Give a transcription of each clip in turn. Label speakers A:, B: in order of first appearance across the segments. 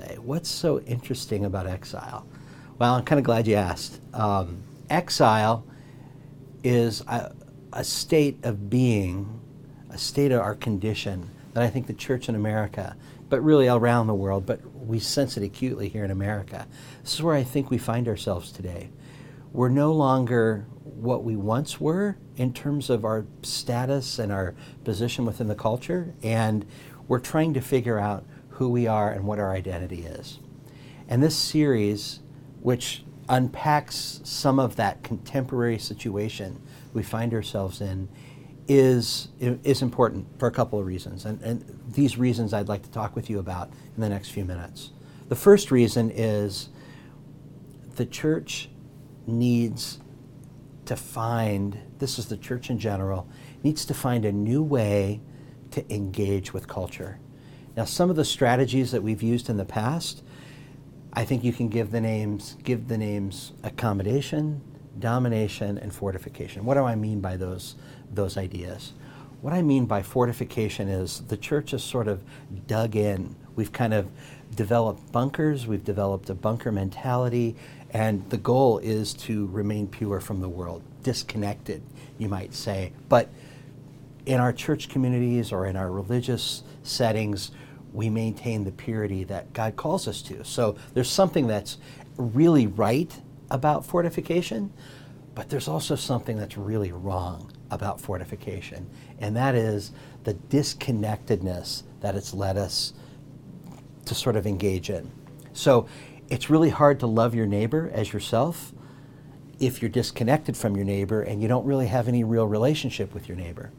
A: say? What's so interesting about exile? Well, I'm kind of glad you asked. Um, exile is a, a state of being, a state of our condition that I think the church in America, but really around the world, but we sense it acutely here in America. This is where I think we find ourselves today. We're no longer what we once were in terms of our status and our position within the culture, and we're trying to figure out who we are and what our identity is. And this series, which unpacks some of that contemporary situation we find ourselves in, is, is important for a couple of reasons. And, and these reasons I'd like to talk with you about in the next few minutes. The first reason is the church needs to find, this is the church in general, needs to find a new way to engage with culture. Now, some of the strategies that we've used in the past, I think you can give the names, give the names accommodation, domination, and fortification. What do I mean by those, those ideas? What I mean by fortification is the church is sort of dug in. We've kind of developed bunkers, we've developed a bunker mentality, and the goal is to remain pure from the world, disconnected, you might say. But in our church communities or in our religious settings, we maintain the purity that God calls us to. So there's something that's really right about fortification, but there's also something that's really wrong about fortification, and that is the disconnectedness that it's led us to sort of engage in. So it's really hard to love your neighbor as yourself if you're disconnected from your neighbor and you don't really have any real relationship with your neighbor.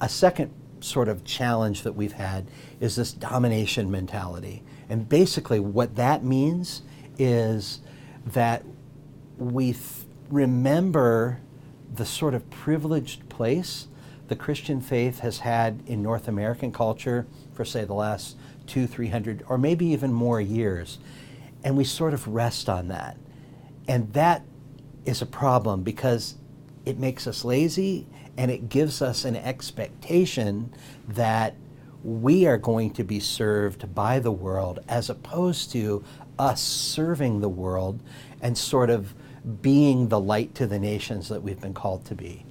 A: A second sort of challenge that we've had is this domination mentality. And basically, what that means is that we th- remember the sort of privileged place the Christian faith has had in North American culture for, say, the last two, three hundred, or maybe even more years and we sort of rest on that. And that is a problem because it makes us lazy and it gives us an expectation that we are going to be served by the world as opposed to us serving the world and sort of being the light to the nations that we've been called to be.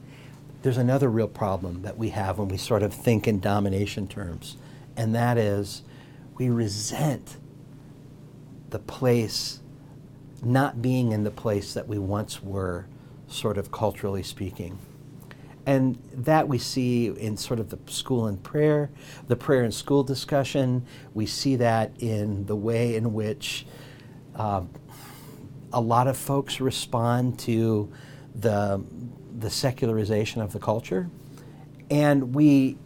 A: There's another real problem that we have when we sort of think in domination terms, and that is we resent the place not being in the place that we once were, sort of culturally speaking. And that we see in sort of the school and prayer, the prayer and school discussion. We see that in the way in which um, a lot of folks respond to the, the secularization of the culture. And we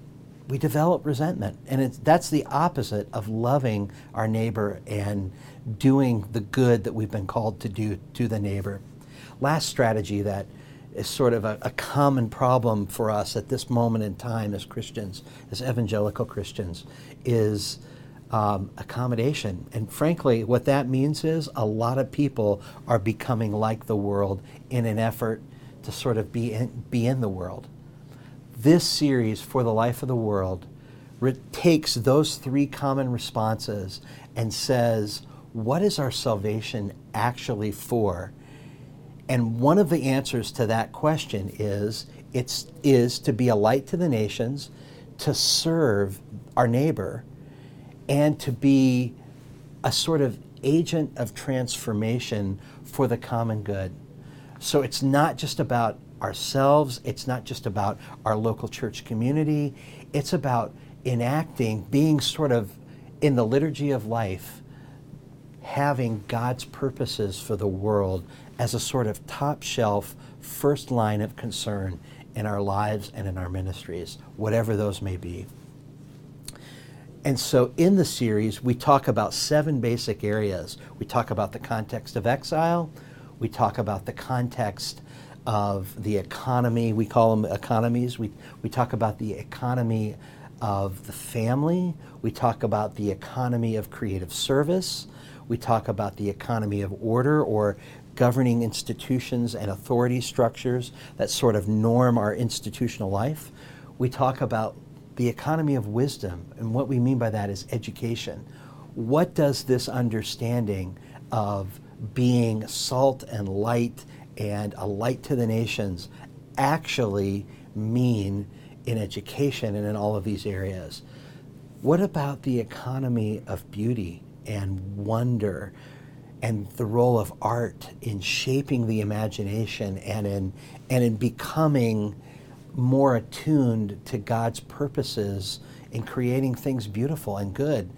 A: we develop resentment. And that's the opposite of loving our neighbor and doing the good that we've been called to do to the neighbor. Last strategy that is sort of a, a, common problem for us at this moment in time as Christians, as evangelical Christians, is um, accommodation. And frankly, what that means is a lot of people are becoming like the world in an effort to sort of be in, be in the world. This series, For the Life of the World, re- takes those three common responses and says, what is our salvation actually for? And one of the answers to that question is it's is to be a light to the nations, to serve our neighbor, and to be a sort of agent of transformation for the common good. So it's not just about ourselves, it's not just about our local church community, it's about enacting, being sort of in the liturgy of life having God's purposes for the world as a sort of top shelf, first line of concern in our lives and in our ministries, whatever those may be. And so in the series, we talk about seven basic areas. We talk about the context of exile, we talk about the context of the economy, we call them economies. We, we talk about the economy of the family, we talk about the economy of creative service, we talk about the economy of order or governing institutions and authority structures that sort of norm our institutional life. We talk about the economy of wisdom, and what we mean by that is education. what does this understanding of being salt and light and a light to the nations actually mean in education and in all of these areas? What about the economy of beauty and wonder and the role of art in shaping the imagination and in, and in becoming more attuned to God's purposes in creating things beautiful and good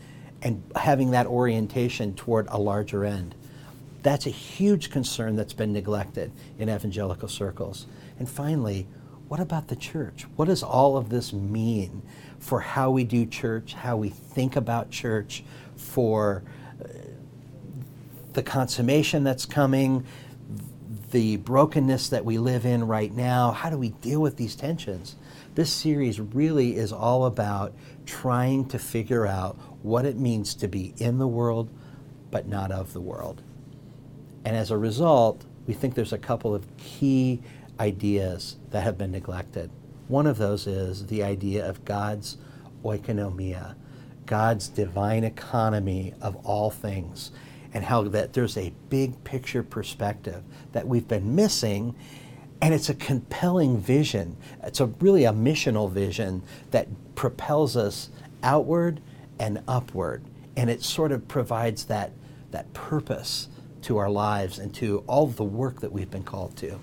A: and having that orientation toward a larger end? That's a huge concern that's been neglected in evangelical circles. And finally, what about the church? What does all of this mean for how we do church, how we think about church, for uh, the consummation that's coming, the brokenness that we live in right now? How do we deal with these tensions? This series really is all about trying to figure out what it means to be in the world but not of the world. And as a result, we think there's a couple of key ideas that have been neglected. One of those is the idea of God's oikonomia, God's divine economy of all things, and how that there's a big picture perspective that we've been missing. And it's a compelling vision. It's a really a missional vision that propels us outward and upward. And it sort of provides that, that purpose to our lives and to all the work that we've been called to.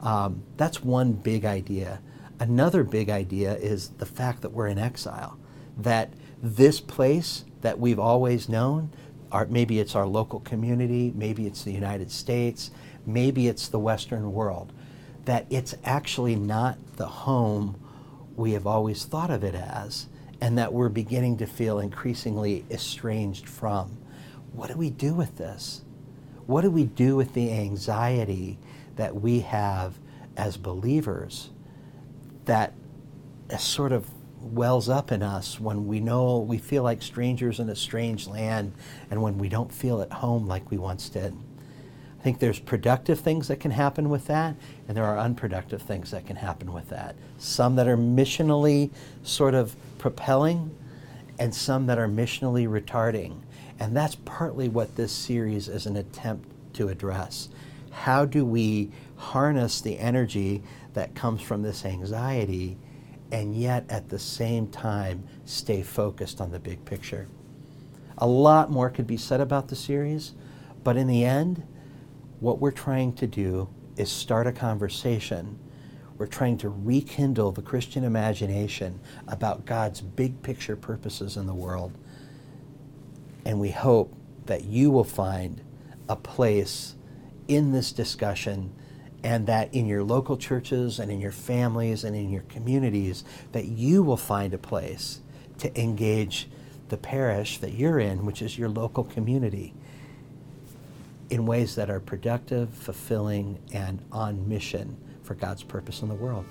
A: Um, that's one big idea. Another big idea is the fact that we're in exile, that this place that we've always known, our, maybe it's our local community, maybe it's the United States, maybe it's the Western world, that it's actually not the home we have always thought of it as, and that we're beginning to feel increasingly estranged from. What do we do with this? What do we do with the anxiety that we have as believers that a sort of wells up in us when we know we feel like strangers in a strange land and when we don't feel at home like we once did? I think there's productive things that can happen with that, and there are unproductive things that can happen with that. Some that are missionally sort of propelling, and some that are missionally retarding. And that's partly what this series is an attempt to address. How do we harness the energy that comes from this anxiety and yet at the same time stay focused on the big picture? A lot more could be said about the series, but in the end, what we're trying to do is start a conversation. We're trying to rekindle the Christian imagination about God's big picture purposes in the world and we hope that you will find a place in this discussion and that in your local churches and in your families and in your communities that you will find a place to engage the parish that you're in, which is your local community, in ways that are productive, fulfilling, and on mission for God's purpose in the world.